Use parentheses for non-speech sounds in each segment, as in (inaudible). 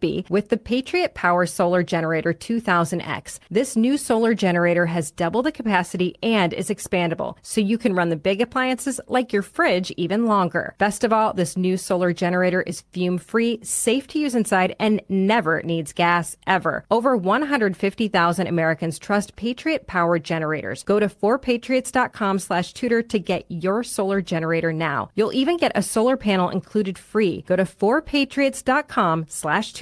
be with the Patriot Power Solar Generator 2000X. This new solar generator has double the capacity and is expandable, so you can run the big appliances like your fridge even longer. Best of all, this new solar generator is fume free, safe to use inside, and never needs gas ever. Over 150,000 Americans trust Patriot Power generators. Go to 4patriots.com slash tudor to get your solar generator now. You'll even get a solar panel included free. Go to 4patriots.com slash tudor.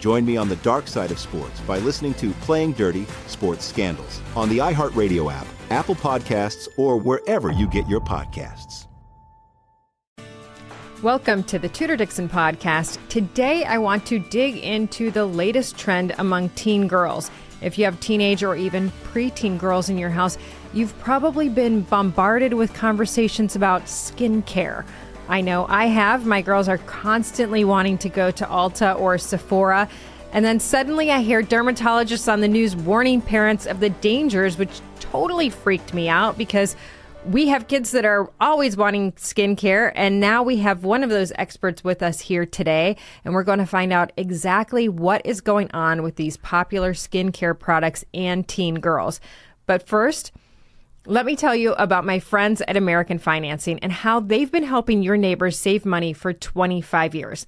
Join me on the dark side of sports by listening to Playing Dirty Sports Scandals on the iHeartRadio app, Apple Podcasts, or wherever you get your podcasts. Welcome to the Tudor Dixon podcast. Today, I want to dig into the latest trend among teen girls. If you have teenage or even preteen girls in your house, you've probably been bombarded with conversations about skincare. I know I have. My girls are constantly wanting to go to Ulta or Sephora. And then suddenly I hear dermatologists on the news warning parents of the dangers, which totally freaked me out because we have kids that are always wanting skincare. And now we have one of those experts with us here today. And we're going to find out exactly what is going on with these popular skincare products and teen girls. But first, let me tell you about my friends at American Financing and how they've been helping your neighbors save money for 25 years.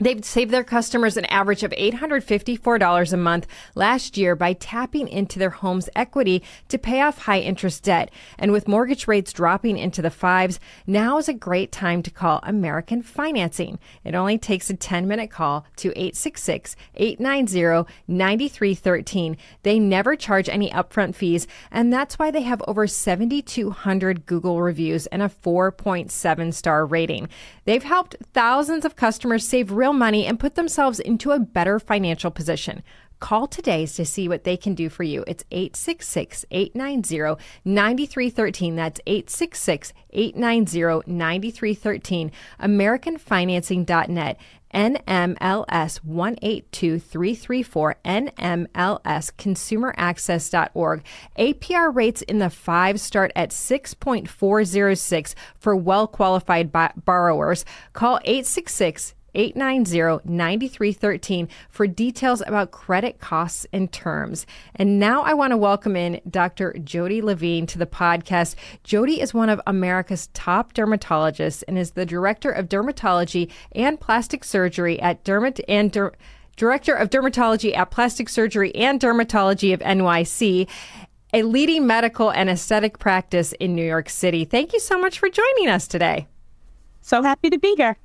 They've saved their customers an average of $854 a month last year by tapping into their home's equity to pay off high interest debt. And with mortgage rates dropping into the fives, now is a great time to call American Financing. It only takes a 10 minute call to 866 890 9313. They never charge any upfront fees, and that's why they have over 7,200 Google reviews and a 4.7 star rating. They've helped thousands of customers save real money and put themselves into a better financial position. Call today to see what they can do for you. It's 866 890 9313. That's 866 890 9313. AmericanFinancing.net. NMLS 182334, NMLS consumeraccess.org. APR rates in the five start at 6.406 for well qualified borrowers. Call 866 890 9313 for details about credit costs and terms. And now I want to welcome in Dr. Jody Levine to the podcast. Jody is one of America's top dermatologists and is the director of dermatology and plastic surgery at Dermat and Der- Director of Dermatology at Plastic Surgery and Dermatology of NYC a leading medical and aesthetic practice in New York City. Thank you so much for joining us today. So happy to be here.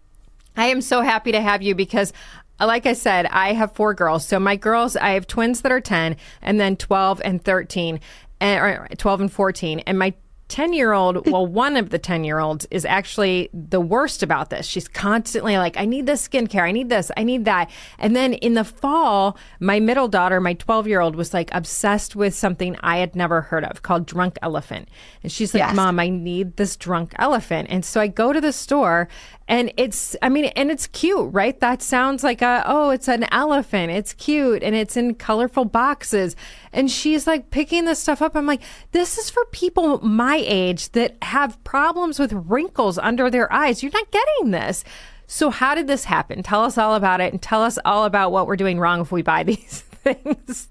I am so happy to have you because uh, like I said, I have four girls. So my girls, I have twins that are 10 and then 12 and 13 and or 12 and 14 and my 10 year old, well, one of the 10 year olds is actually the worst about this. She's constantly like, I need this skincare. I need this. I need that. And then in the fall, my middle daughter, my 12 year old, was like obsessed with something I had never heard of called Drunk Elephant. And she's like, Yes. Mom, I need this drunk elephant. And so I go to the store and it's, I mean, and it's cute, right? That sounds like a, oh, it's an elephant. It's cute and it's in colorful boxes. And she's like picking this stuff up. I'm like, this is for people my age that have problems with wrinkles under their eyes. You're not getting this. So, how did this happen? Tell us all about it and tell us all about what we're doing wrong if we buy (laughs) these things.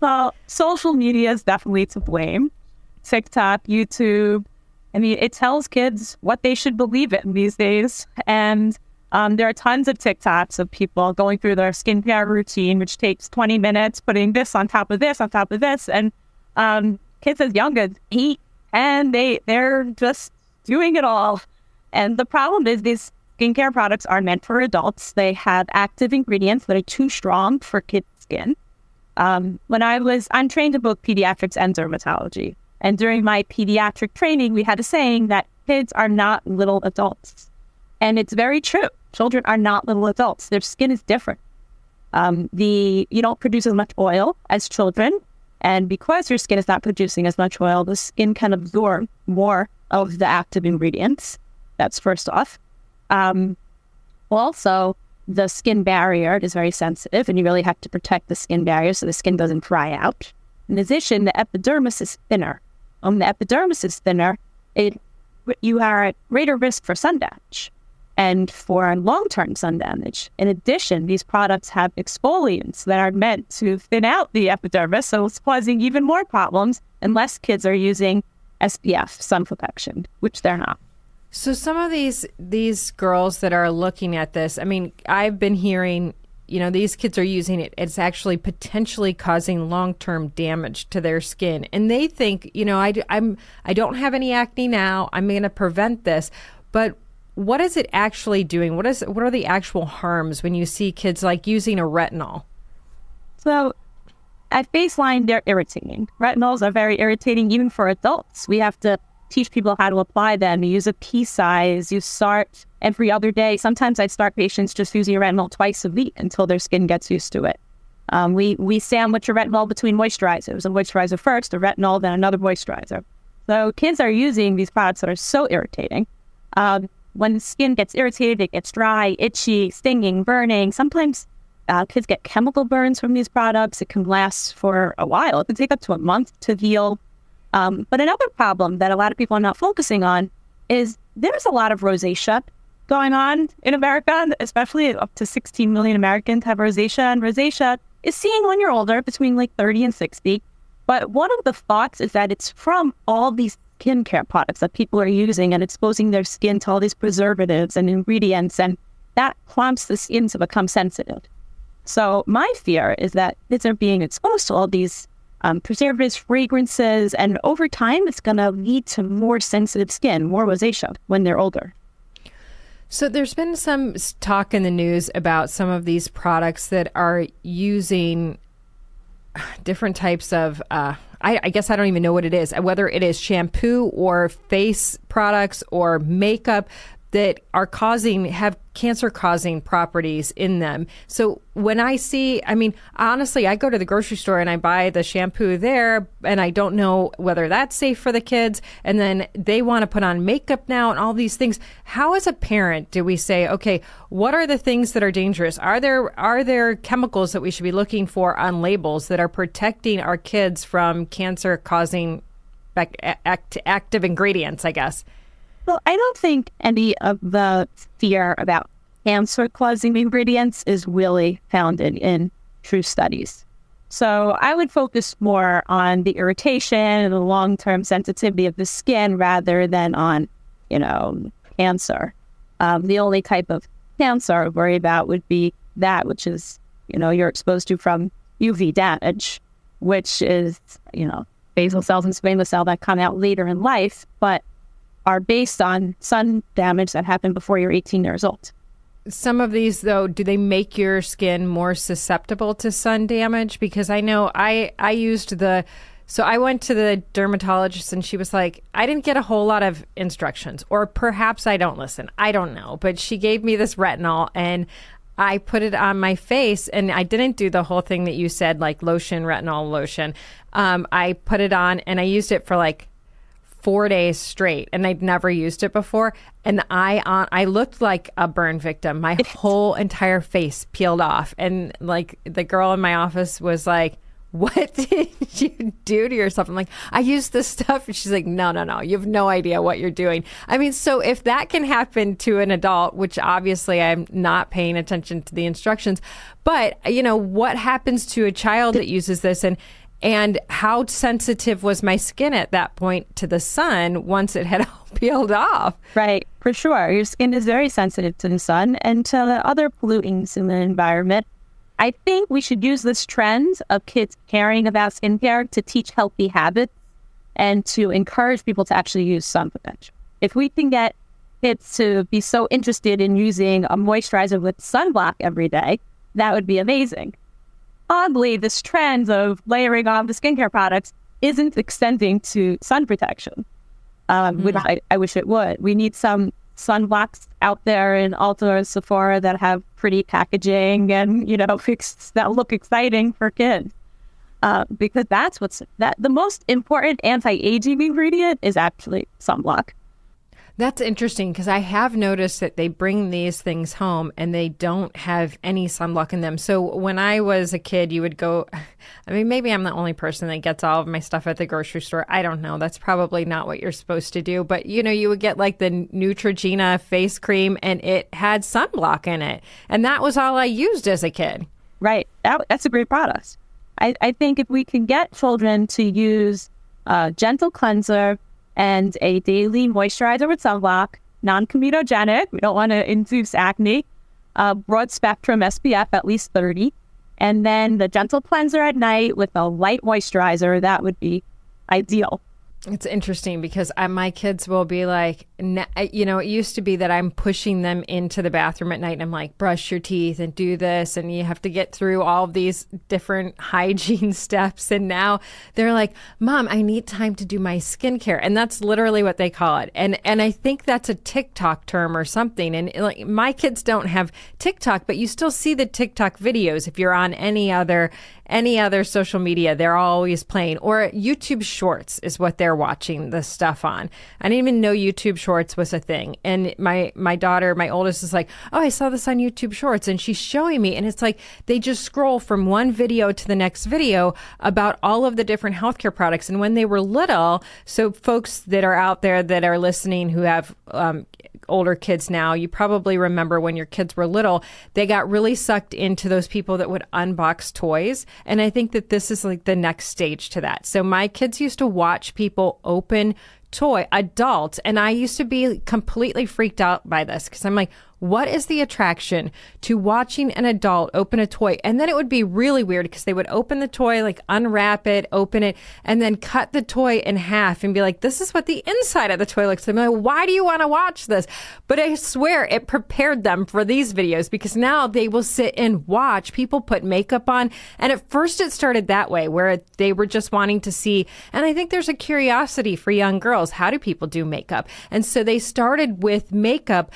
Well, social media is definitely to blame. TikTok, YouTube. I mean, it tells kids what they should believe in these days. And um, there are tons of TikToks of people going through their skincare routine, which takes 20 minutes, putting this on top of this, on top of this. And um, kids as young as eight, and they, they're just doing it all. And the problem is these skincare products are meant for adults. They have active ingredients that are too strong for kids' skin. Um, when I was, I'm trained in both pediatrics and dermatology. And during my pediatric training, we had a saying that kids are not little adults. And it's very true. Children are not little adults. Their skin is different. Um, the you don't produce as much oil as children, and because your skin is not producing as much oil, the skin can absorb more of the active ingredients. That's first off. Um, also, the skin barrier is very sensitive, and you really have to protect the skin barrier so the skin doesn't dry out. In addition, the epidermis is thinner. When the epidermis is thinner, it you are at greater risk for sun damage and for long-term sun damage. In addition, these products have exfoliants that are meant to thin out the epidermis, so it's causing even more problems unless kids are using SPF sun protection, which they're not. So some of these these girls that are looking at this, I mean, I've been hearing, you know, these kids are using it. It's actually potentially causing long term damage to their skin, and they think, you know, I, I'm I don't have any acne now. I'm going to prevent this, but what is it actually doing? What is what are the actual harms when you see kids like using a retinol? So at baseline, they're irritating. Retinols are very irritating even for adults. We have to teach people how to apply them. You use a pea size. You start every other day. Sometimes I start patients just using a retinol twice a week until their skin gets used to it. Um, we we sandwich a retinol between moisturizers. A moisturizer first, a retinol, then another moisturizer. So kids are using these products that are so irritating. Um, when skin gets irritated, it gets dry, itchy, stinging, burning. Sometimes uh, kids get chemical burns from these products. It can last for a while. It can take up to a month to heal. Um, but another problem that a lot of people are not focusing on is there's a lot of rosacea going on in America, especially up to 16 million Americans have rosacea. And rosacea is seen when you're older, between like 30 and 60. But one of the thoughts is that it's from all these skincare products that people are using and exposing their skin to all these preservatives and ingredients, and that prompts the skin to become sensitive. So my fear is that kids are being exposed to all these um, preservatives, fragrances, and over time, it's going to lead to more sensitive skin, more rosacea when they're older. So there's been some talk in the news about some of these products that are using different types of. Uh, I, I guess I don't even know what it is, whether it is shampoo or face products or makeup that are causing have cancer causing properties in them. So when I see, I mean, honestly, I go to the grocery store and I buy the shampoo there and I don't know whether that's safe for the kids and then they want to put on makeup now and all these things. How as a parent do we say, okay, what are the things that are dangerous? Are there are there chemicals that we should be looking for on labels that are protecting our kids from cancer causing act, active ingredients, I guess? Well, I don't think any of the fear about cancer causing ingredients is really founded in true studies. So I would focus more on the irritation and the long term sensitivity of the skin rather than on, you know, cancer. Um, the only type of cancer I worry about would be that which is, you know, you're exposed to from UV damage, which is, you know, basal cells and squamous cell that come out later in life. But are based on sun damage that happened before you're 18 years old. Some of these, though, do they make your skin more susceptible to sun damage? Because I know I I used the So I went to the dermatologist and she was like, I didn't get a whole lot of instructions, or perhaps I don't listen. I don't know. But she gave me this retinol and I put it on my face and I didn't do the whole thing that you said, like lotion, retinol lotion. Um, I put it on and I used it for like four days straight and I'd never used it before. And I uh, I looked like a burn victim. My whole entire face peeled off. And like the girl in my office was like, what (laughs) did you do to yourself? I'm like, I used this stuff. And she's like, no, no, no. You have no idea what you're doing. I mean, so if that can happen to an adult, which obviously I'm not paying attention to the instructions, but you know, what happens to a child that uses this and and how sensitive was my skin at that point to the sun once it had (laughs) all peeled off? Right, for sure. Your skin is very sensitive to the sun and to the other pollutants in the environment. I think we should use this trend of kids caring about skincare to teach healthy habits and to encourage people to actually use sun protection. If we can get kids to be so interested in using a moisturizer with sunblock every day, that would be amazing. Oddly, this trend of layering on the skincare products isn't extending to sun protection, um, which I, I wish it would. We need some sunblocks out there in Ulta or Sephora that have pretty packaging and you know (laughs) fix that look exciting for kids. Uh, because that's what's that the most important anti-aging ingredient is actually sunblock. That's interesting because I have noticed that they bring these things home and they don't have any sunblock in them. So when I was a kid, you would go, (laughs) I mean, maybe I'm the only person that gets all of my stuff at the grocery store. I don't know. That's probably not what you're supposed to do. But, you know, you would get like the Neutrogena face cream and it had sunblock in it. And that was all I used as a kid. Right. That, that's a great product. I, I think if we can get children to use a gentle cleanser, and a daily moisturizer with sunblock, non comedogenic. We don't want to induce acne. Uh, broad spectrum SPF at least 30. And then the gentle cleanser at night with a light moisturizer. That would be ideal. It's interesting because I, my kids will be like, you know, it used to be that I'm pushing them into the bathroom at night and I'm like, brush your teeth and do this. And you have to get through all these different (laughs) hygiene steps. And now they're like, Mom, I need time to do my skincare. And that's literally what they call it. And, and I think that's a TikTok term or something. And like my kids don't have TikTok, but you still see the TikTok videos if you're on any other any other social media, they're always playing. Or YouTube Shorts is what they're watching the stuff on. I didn't even know YouTube Shorts was a thing. And my my daughter, my oldest, is like, "Oh, I saw this on YouTube Shorts," and she's showing me, and it's like they just scroll from one video to the next video about all of the different healthcare products. And when they were little, so folks that are out there that are listening who have um, older kids now, you probably remember when your kids were little, they got really sucked into those people that would unbox toys. And I think that this is like the next stage to that. So my kids used to watch people open toy adults and i used to be completely freaked out by this because i'm like what is the attraction to watching an adult open a toy? And then it would be really weird because they would open the toy, like unwrap it, open it, and then cut the toy in half and be like, this is what the inside of the toy looks like. like why do you want to watch this? But I swear it prepared them for these videos because now they will sit and watch people put makeup on. And at first it started that way where they were just wanting to see. And I think there's a curiosity for young girls. How do people do makeup? And so they started with makeup,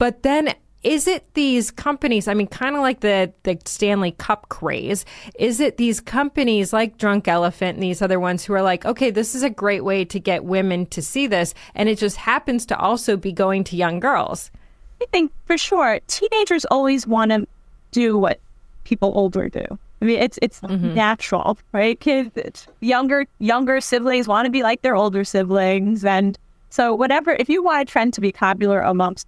but then is it these companies i mean kind of like the the stanley cup craze is it these companies like drunk elephant and these other ones who are like okay this is a great way to get women to see this and it just happens to also be going to young girls? I think for sure teenagers always want to do what people older do. I mean it's it's mm-hmm. natural right? Kids younger younger siblings want to be like their older siblings and so whatever if you want a trend to be popular amongst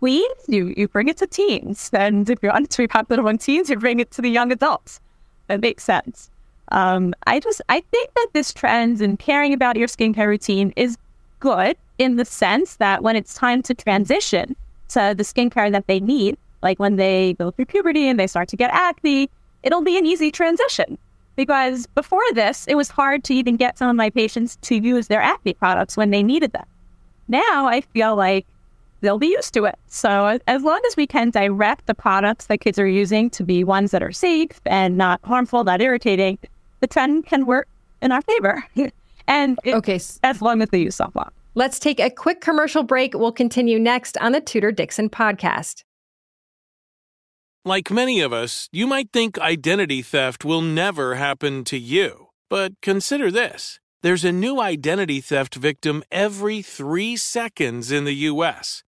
tweens, you, you bring it to teens. And if you want it to be popular among teens, you bring it to the young adults. That makes sense. Um, I just I think that this trend and caring about your skincare routine is good in the sense that when it's time to transition to the skincare that they need, like when they go through puberty and they start to get acne, it'll be an easy transition. Because before this, it was hard to even get some of my patients to use their acne products when they needed them. Now I feel like they'll be used to it. So as long as we can direct the products that kids are using to be ones that are safe and not harmful, not irritating, the trend can work in our favor. (laughs) and it, Okay. as long as they use sunblock. Let's take a quick commercial break. We'll continue next on the Tudor Dixon podcast. Like many of us, you might think identity theft will never happen to you. But consider this there's a new identity theft victim every three seconds in the U.S.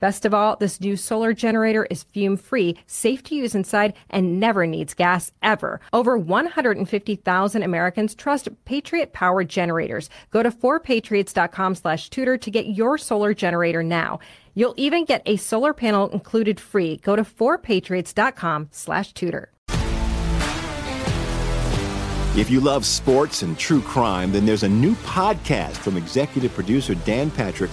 Best of all, this new solar generator is fume free, safe to use inside, and never needs gas ever. Over 150,000 Americans trust Patriot Power generators. Go to 4patriots.com slash tudor to get your solar generator now. You'll even get a solar panel included free. Go to 4patriots.com slash tudor. If you love sports and true crime, then there's a new podcast from executive producer Dan Patrick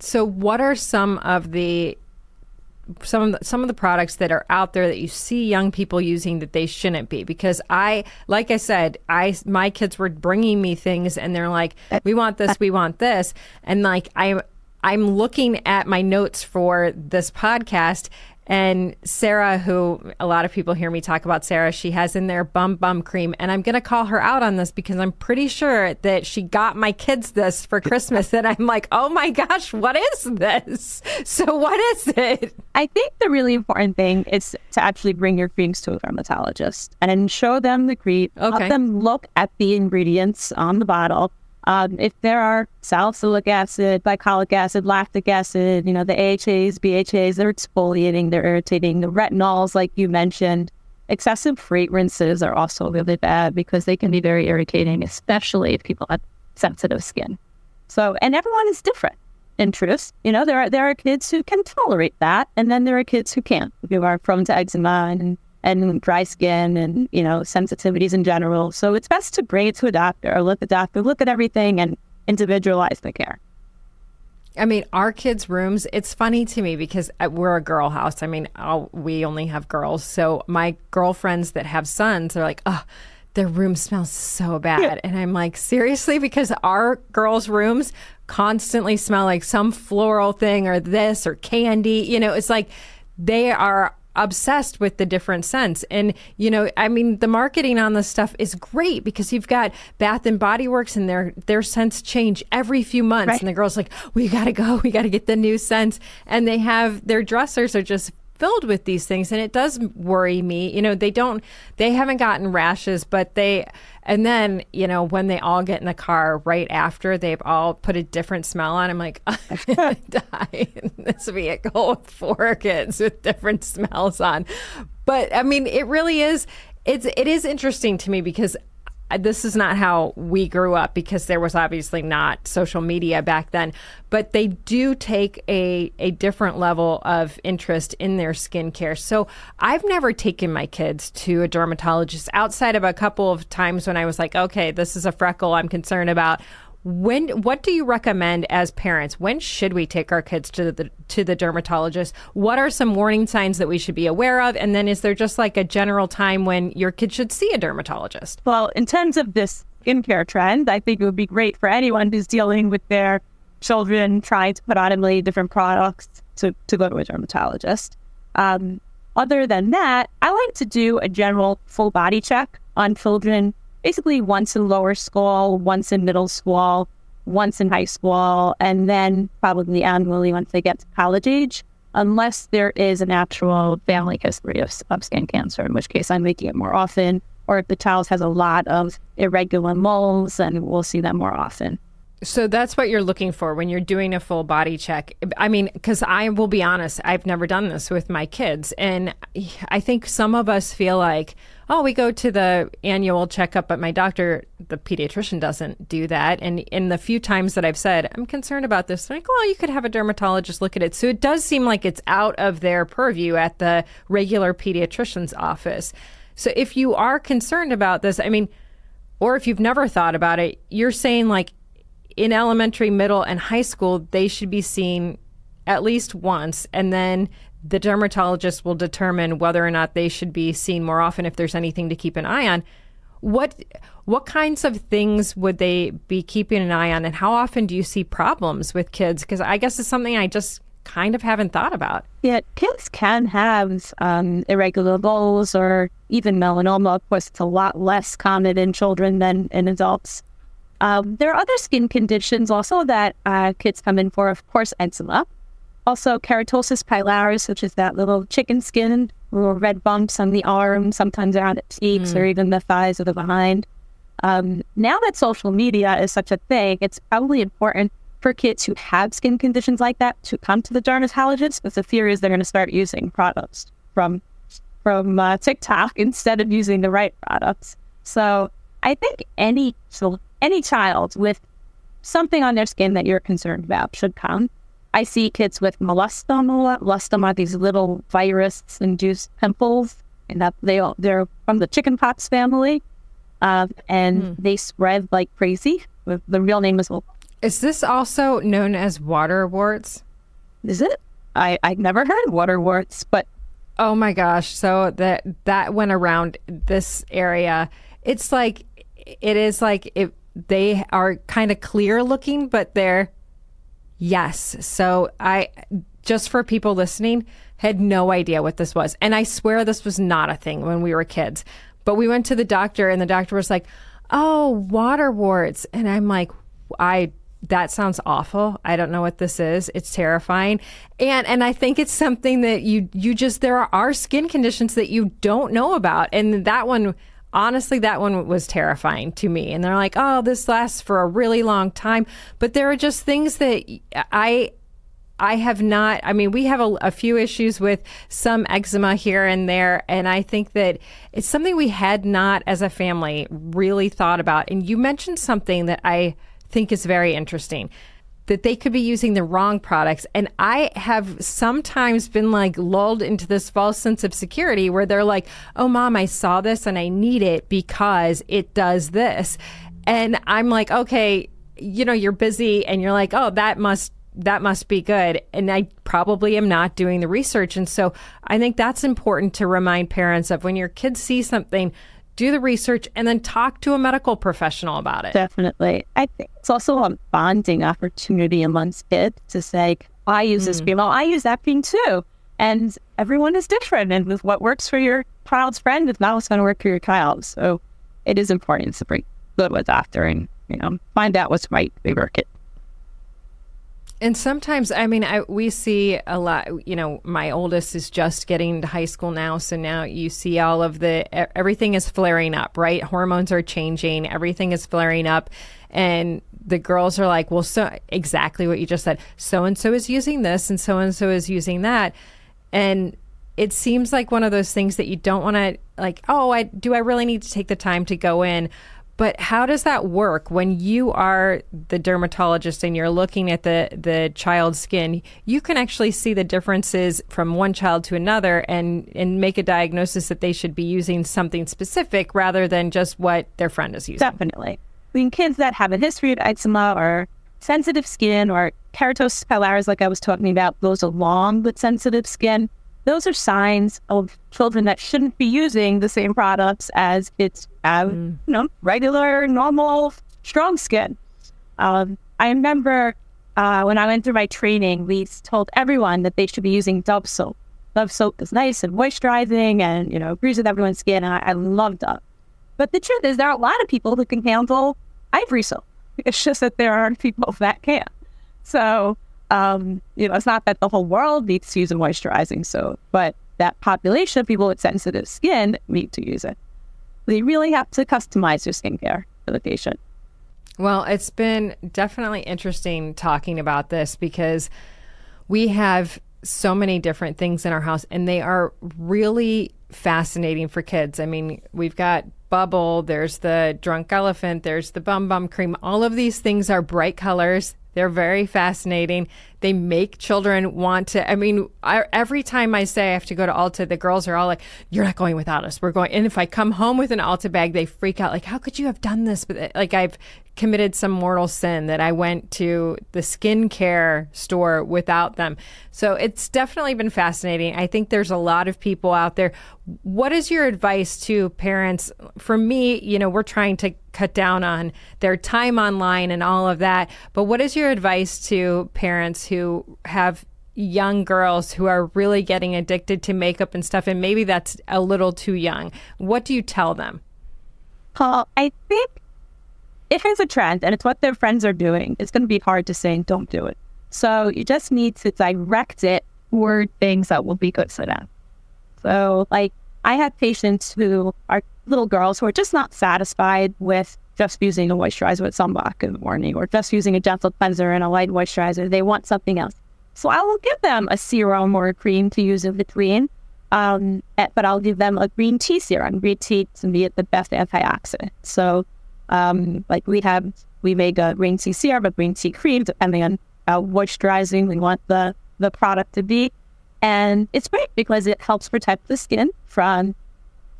So, what are some of the some of the, some of the products that are out there that you see young people using that they shouldn't be? Because I, like I said, I my kids were bringing me things, and they're like, "We want this, we want this," and like I. I'm looking at my notes for this podcast, and Sarah, who a lot of people hear me talk about Sarah, she has in there bum bum cream. And I'm going to call her out on this because I'm pretty sure that she got my kids this for Christmas. and I'm like, oh my gosh, what is this? (laughs) So, what is it? I think the really important thing is to actually bring your creams to a dermatologist and show them the cream. Okay. Let them look at the ingredients on the bottle. Um, if there are salicylic acid, glycolic acid, lactic acid, you know, the AHAs, BHAs, they're exfoliating, they're irritating. The retinols, like you mentioned, excessive fragrances are also really bad because they can be very irritating, especially if people have sensitive skin. So, and everyone is different. In truth, you know, there are there are kids who can tolerate that, and then there are kids who can't, who are prone to eczema and and dry skin and you know sensitivities in general. So it's best to bring it to a doctor or look at doctor, look at everything, and individualize the care. I mean, our kids' rooms, it's funny to me because uh, we're a girl house. I mean, I'll, we only have girls. So my girlfriends that have sons are like, oh, their room smells so bad. And I'm like, seriously? Because our girls' rooms constantly smell like some floral thing or this or candy. You know, it's like they are obsessed with the different scents. And, you know, I mean, the marketing on this stuff is great because you've got Bath and Body Works and their their scents change every few months. Right. And the girls like, we gotta go, (laughs) we gotta get the new scents. And they have their dressers are just filled with these things and it does worry me you know they don't they haven't gotten rashes but they and then you know when they all get in the car right after they've all put a different smell on. I'm like (laughs) i'm gonna die in this vehicle with four kids with different smells on. But i mean it really is it's it is interesting to me because this is not how we grew up because there was obviously not social media back then but they do take a, a different level of interest in their skincare. So i've never taken my kids to a dermatologist outside of a couple of times when i was like okay this is a freckle i'm concerned about when what do you recommend as parents? When should we take our kids to the to the dermatologist? What are some warning signs that we should be aware of? And then is there just like a general time when your kid should see a dermatologist? Well, in terms of this skincare trend, I think it would be great for anyone who's dealing with their children trying to put on a million different products to, to go to a dermatologist. Um, other than that, I like to do a general full body check on children, basically once in lower school, once in middle school, once in high school, and then probably annually once they get to college age, unless there is an actual family history of, of skin cancer, in which case I'm making it more often, or if the child has a lot of irregular moles, then we'll see them more often. So that's what you're looking for when you're doing a full body check. I mean, because I will be honest, I've never done this with my kids. And I think some of us feel like, oh, we go to the annual checkup, but my doctor, the pediatrician, doesn't do that. And in the few times that I've said, I'm concerned about this, like, well, you could have a dermatologist look at it. So it does seem like it's out of their purview at the regular pediatrician's office. So if you are concerned about this, I mean, or if you've never thought about it, you're saying like in elementary, middle, and high school, they should be seen at least once, and then the dermatologist will determine whether or not they should be seen more often if there's anything to keep an eye on. What what kinds of things would they be keeping an eye on, and how often do you see problems with kids? Because I guess it's something I just kind of haven't thought about. Yeah, kids can have um, irregular moles or even melanoma. Of course, it's a lot less common in children than in adults. Um, there are other skin conditions also that uh, kids come in for, of course, eczema. Also, keratosis pilaris, which is that little chicken skin, little red bumps on the arm, sometimes around the cheeks Mm. or even the thighs or the behind. Um, now that social media is such a thing, it's probably important for kids who have skin conditions like that to come to the dermatologist because the fear is they're going to start using products from from uh, TikTok (laughs) instead of using the right products. So I think any any child with something on their skin that you're concerned about should come. I see kids with molluscum. Molluscum are these little virus-induced pimples, and that they all, they're from the chickenpox family, um, and they spread like crazy. The the real name is Is this also known as water warts? Is it? I I never heard water warts, but oh my gosh! So that that went around this area. It's like it is like it. They are kind of clear looking, but they're yes. So I just for people listening had no idea what this was, and I swear this was not a thing when we were kids. But we went to the doctor, and the doctor was like, "Oh, water warts," and I'm like, I that sounds awful. I don't know what this is. It's terrifying. And and I think it's something that you you just there are skin conditions that you don't know about. And that one honestly that one was terrifying to me. And they're like, "Oh, this lasts for a really long time." But there are just things that I I have not. I mean, we have a, a, few issues with some eczema here and there, and I think that it's something we had not, as a family, really thought about. And you mentioned something that I think is very interesting that they could be using the wrong products. And I have sometimes been like lulled into this false sense of security where they're like, oh, mom, I saw this and I need it because it does this. And I'm like, okay, you know, you're busy and you're like, oh, that must that must be good. And I probably am not doing the research. And so I think that's important to remind parents of when your kids see something, do the research, and then talk to a medical professional about it. Definitely. I think it's also a bonding opportunity amongst kids to say, I use this Mm. Oh, I use that cream too. And everyone is different. And with what works for your child's friend is not what's going to work for your child. So it is important to bring good with after and, you know, find out what's right for your kid. And sometimes, I mean, I, we see a lot. You know, my oldest is just getting to high school now, so now you see all of the everything is flaring up, right? Hormones are changing, everything is flaring up, and the girls are like, "Well, so exactly what you just said. So and so is using this, and so and so is using that," and it seems like one of those things that you don't want to like. Oh, I do. I really need to take the time to go in. But how does that work when you are the dermatologist and you're looking at the the child's skin? You can actually see the differences from one child to another and and make a diagnosis that they should be using something specific rather than just what their friend is using. Definitely. I mean, kids that have a history of eczema or sensitive skin or keratosis pilaris, like I was talking about, goes along with sensitive skin. Those are signs of children that shouldn't be using the same products as its who have, you know, regular, normal, strong skin. Um, I remember uh, when I went through my training, we told everyone that they should be using Dove soap. Dove soap is nice and moisturizing and, you know, agrees with everyone's skin. And I, I love Dove. But the truth is, there are a lot of people who can handle ivory soap. (laughs) It's just that there are people that can't. So, um, you know, it's not that the whole world needs to use a moisturizing soap, but that population of people with sensitive skin need to use it. They really have to customize your skincare for the patient. Well, it's been definitely interesting talking about this because we have so many different things in our house and they are really fascinating for kids. I mean, we've got bubble, there's the drunk elephant, there's the bum bum cream. All of these things are bright colors. They're very fascinating. They make children want to. I mean, I, every time I say I have to go to Ulta, the girls are all like, "You're not going without us. We're going." And if I come home with an Ulta bag, they freak out. Like, how could you have done this? But uh, like, I've committed some mortal sin that I went to the skincare store without them. So it's definitely been fascinating. I think there's a lot of people out there. What is your advice to parents? For me, you know, we're trying to cut down on their time online and all of that. But what is your advice to parents who have young girls who are really getting addicted to makeup and stuff and maybe that's a little too young? What do you tell them? Paul, I think if it's a trend and it's what their friends are doing, it's going to be hard to say don't do it. So you just need to direct it toward things that will be good for them. So, like, I have patients who are little girls who are just not satisfied with just using a moisturizer with sunblock in the morning or just using a gentle cleanser and a light moisturizer. They want something else. So I will give them a serum or a cream to use in between. Um, eh, but I'll give them a green tea serum. Green tea to be the best antioxidant. So, um, like we have, we make a green tea serum, a green tea cream, depending on how moisturizing we want the the product to be. And it's great because it helps protect the skin from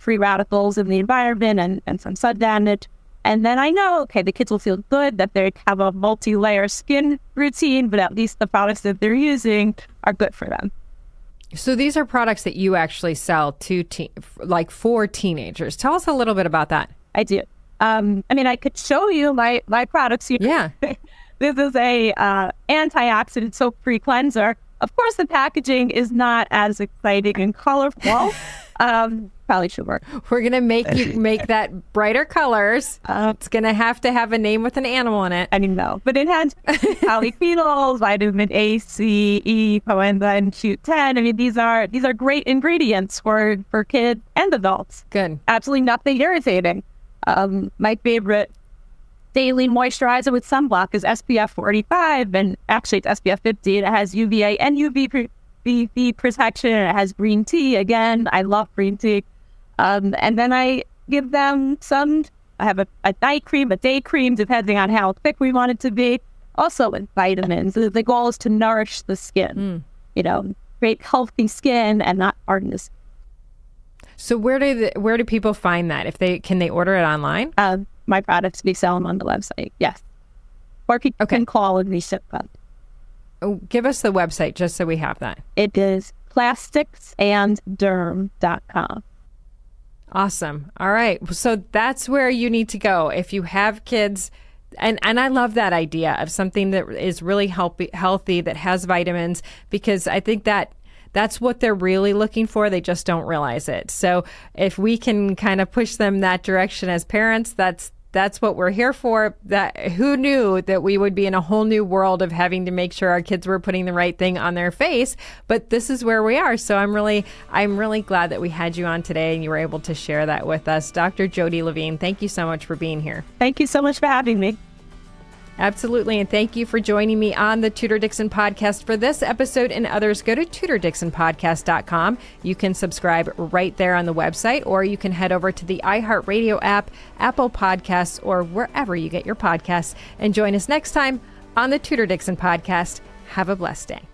free radicals in the environment and, and from sun damage. And then I know, okay, the kids will feel good that they have a multi layer skin routine, but at least the products that they're using are good for them. So these are products that you actually sell to teen, like for teenagers. Tell us a little bit about that. I do. Um, I mean, I could show you my my products here. Yeah. (laughs) this is a uh, antioxidant soap free cleanser. Of course, the packaging is not as exciting and colorful. (laughs) um, probably should work. We're gonna make you (laughs) make that brighter colors. it's gonna have to have a name with an animal in it. I mean, no, but it has (laughs) polyphenols, vitamin A, C, E, coenzyme Q10. I mean, these are these are great ingredients for for kids and adults. Good. Absolutely nothing irritating. Um, my favorite daily moisturizer with sunblock is SPF 45, and actually it's SPF 50. It has UVA and UV pre- UV protection. It has green tea. Again, I love green tea. Um, and then I give them some. I have a, a night cream, a day cream, depending on how thick we want it to be. Also with vitamins. The, goal is to nourish the skin. You know, create healthy skin and not hardness. So where do the, where do people find that? If they can they order it online? Um, my products we sell them on the website. Yes, or people can call and we ship them. Oh, give us the website just so we have that. It is plasticsandderm.com. Awesome. All right. So that's where you need to go if you have kids. And and I love that idea of something that is really healthy, healthy that has vitamins because I think that that's what they're really looking for. They just don't realize it. So if we can kind of push them that direction as parents, that's that's what we're here for. That who knew that we would be in a whole new world of having to make sure our kids were putting the right thing on their face. But this is where we are. So I'm really I'm really glad that we had you on today and you were able to share that with us. Dr. Jody Levine, thank you so much for being here. Thank you so much for having me. Absolutely. And thank you for joining me on the Tudor Dixon podcast for this episode and others. Go to tudordixonpodcast.com. You can subscribe right there on the website, or you can head over to the iHeartRadio app, Apple Podcasts, or wherever you get your podcasts. And join us next time on the Tudor Dixon podcast. Have a blessed day.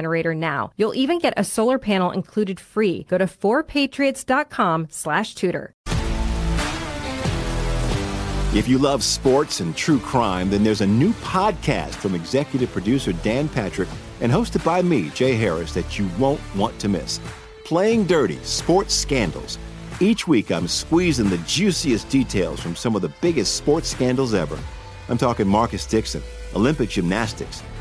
generator now. You'll even get a solar panel included free. Go to 4patriots.com slash tudor. If you love sports and true crime, then there's a new podcast from executive producer Dan Patrick and hosted by me, Jay Harris, that you won't want to miss. Playing Dirty Sports Scandals. Each week, I'm squeezing the juiciest details from some of the biggest sports scandals ever. I'm talking Marcus Dixon, Olympic gymnastics,